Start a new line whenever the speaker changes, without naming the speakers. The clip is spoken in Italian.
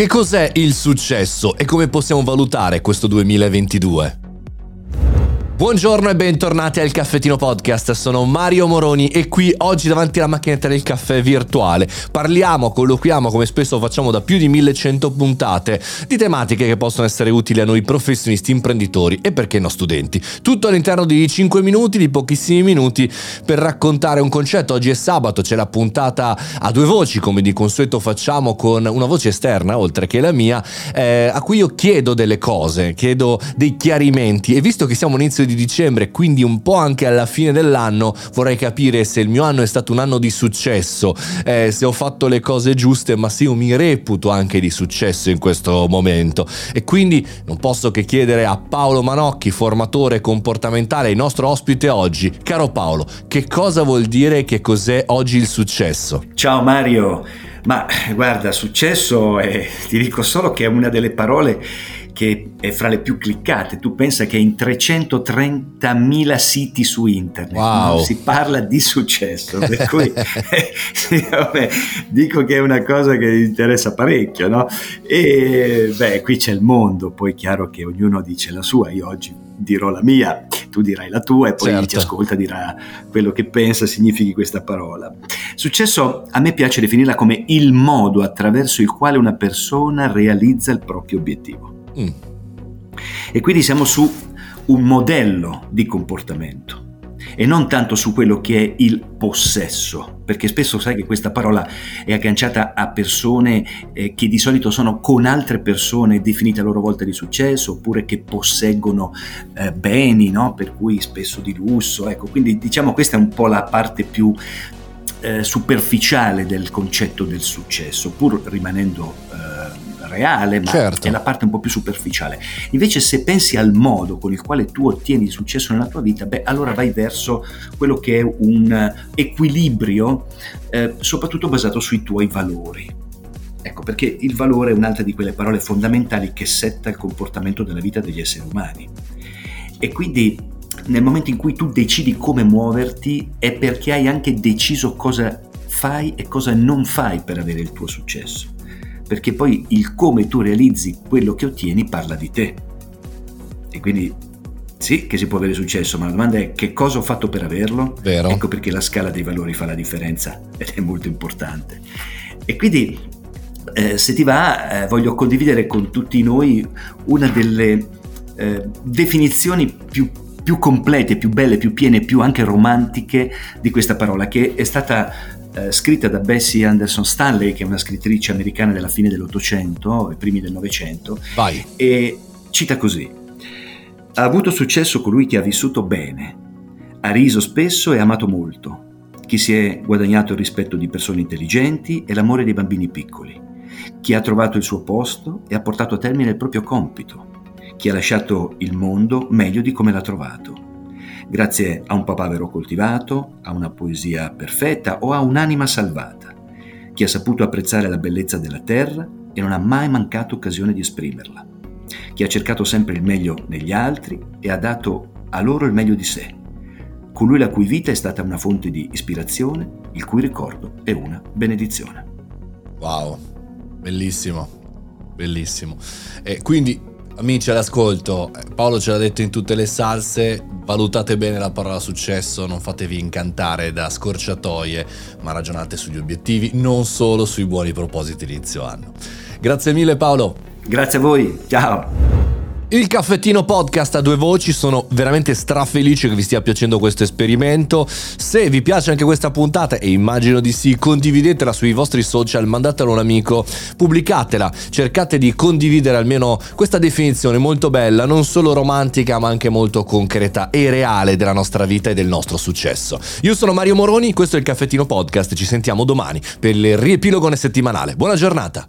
Che cos'è il successo e come possiamo valutare questo 2022? Buongiorno e bentornati al Caffettino Podcast, sono Mario Moroni e qui oggi davanti alla macchinetta del caffè virtuale parliamo, colloquiamo come spesso facciamo da più di 1100 puntate di tematiche che possono essere utili a noi professionisti, imprenditori e perché no studenti. Tutto all'interno di 5 minuti, di pochissimi minuti per raccontare un concetto. Oggi è sabato, c'è la puntata a due voci come di consueto facciamo con una voce esterna oltre che la mia eh, a cui io chiedo delle cose, chiedo dei chiarimenti e visto che siamo all'inizio di di dicembre, quindi un po' anche alla fine dell'anno, vorrei capire se il mio anno è stato un anno di successo, eh, se ho fatto le cose giuste, ma se io mi reputo anche di successo in questo momento. E quindi non posso che chiedere a Paolo Manocchi, formatore comportamentale, il nostro ospite oggi. Caro Paolo, che cosa vuol dire che cos'è oggi il successo?
Ciao Mario, ma guarda, successo è, ti dico solo che è una delle parole che è fra le più cliccate. Tu pensa che in 330.000 siti su internet
wow.
si parla di successo, per cui sì, vabbè, dico che è una cosa che interessa parecchio, no? E beh, qui c'è il mondo, poi è chiaro che ognuno dice la sua, io oggi dirò la mia, tu dirai la tua e poi certo. chi ci ascolta dirà quello che pensa significhi questa parola. Successo a me piace definirla come il modo attraverso il quale una persona realizza il proprio obiettivo. Mm. E quindi siamo su un modello di comportamento e non tanto su quello che è il possesso, perché spesso sai che questa parola è agganciata a persone eh, che di solito sono con altre persone definite a loro volta di successo, oppure che posseggono eh, beni, no? per cui spesso di lusso. Ecco, quindi diciamo questa è un po' la parte più eh, superficiale del concetto del successo, pur rimanendo eh, reale, ma certo. è la parte un po' più superficiale. Invece se pensi al modo con il quale tu ottieni il successo nella tua vita, beh, allora vai verso quello che è un equilibrio, eh, soprattutto basato sui tuoi valori. Ecco, perché il valore è un'altra di quelle parole fondamentali che setta il comportamento della vita degli esseri umani. E quindi nel momento in cui tu decidi come muoverti è perché hai anche deciso cosa fai e cosa non fai per avere il tuo successo perché poi il come tu realizzi quello che ottieni parla di te. E quindi sì che si può avere successo, ma la domanda è che cosa ho fatto per averlo?
Vero.
Ecco perché la scala dei valori fa la differenza ed è molto importante. E quindi eh, se ti va eh, voglio condividere con tutti noi una delle eh, definizioni più più complete, più belle, più piene, più anche romantiche di questa parola, che è stata eh, scritta da Bessie Anderson Stanley, che è una scrittrice americana della fine dell'Ottocento, i primi del Novecento,
Vai.
e cita così. Ha avuto successo colui che ha vissuto bene, ha riso spesso e amato molto, chi si è guadagnato il rispetto di persone intelligenti e l'amore dei bambini piccoli, chi ha trovato il suo posto e ha portato a termine il proprio compito, chi ha lasciato il mondo meglio di come l'ha trovato grazie a un papavero coltivato, a una poesia perfetta o a un'anima salvata, chi ha saputo apprezzare la bellezza della terra e non ha mai mancato occasione di esprimerla, chi ha cercato sempre il meglio negli altri e ha dato a loro il meglio di sé, colui la cui vita è stata una fonte di ispirazione, il cui ricordo è una benedizione.
Wow, bellissimo, bellissimo. E quindi Amici all'ascolto, Paolo ce l'ha detto in tutte le salse, valutate bene la parola successo, non fatevi incantare da scorciatoie, ma ragionate sugli obiettivi, non solo sui buoni propositi di inizio anno. Grazie mille Paolo.
Grazie a voi, ciao.
Il caffettino podcast a due voci, sono veramente strafelice che vi stia piacendo questo esperimento. Se vi piace anche questa puntata, e immagino di sì, condividetela sui vostri social, mandatela a un amico, pubblicatela, cercate di condividere almeno questa definizione molto bella, non solo romantica ma anche molto concreta e reale della nostra vita e del nostro successo. Io sono Mario Moroni, questo è il caffettino podcast, ci sentiamo domani per il riepilogone settimanale. Buona giornata!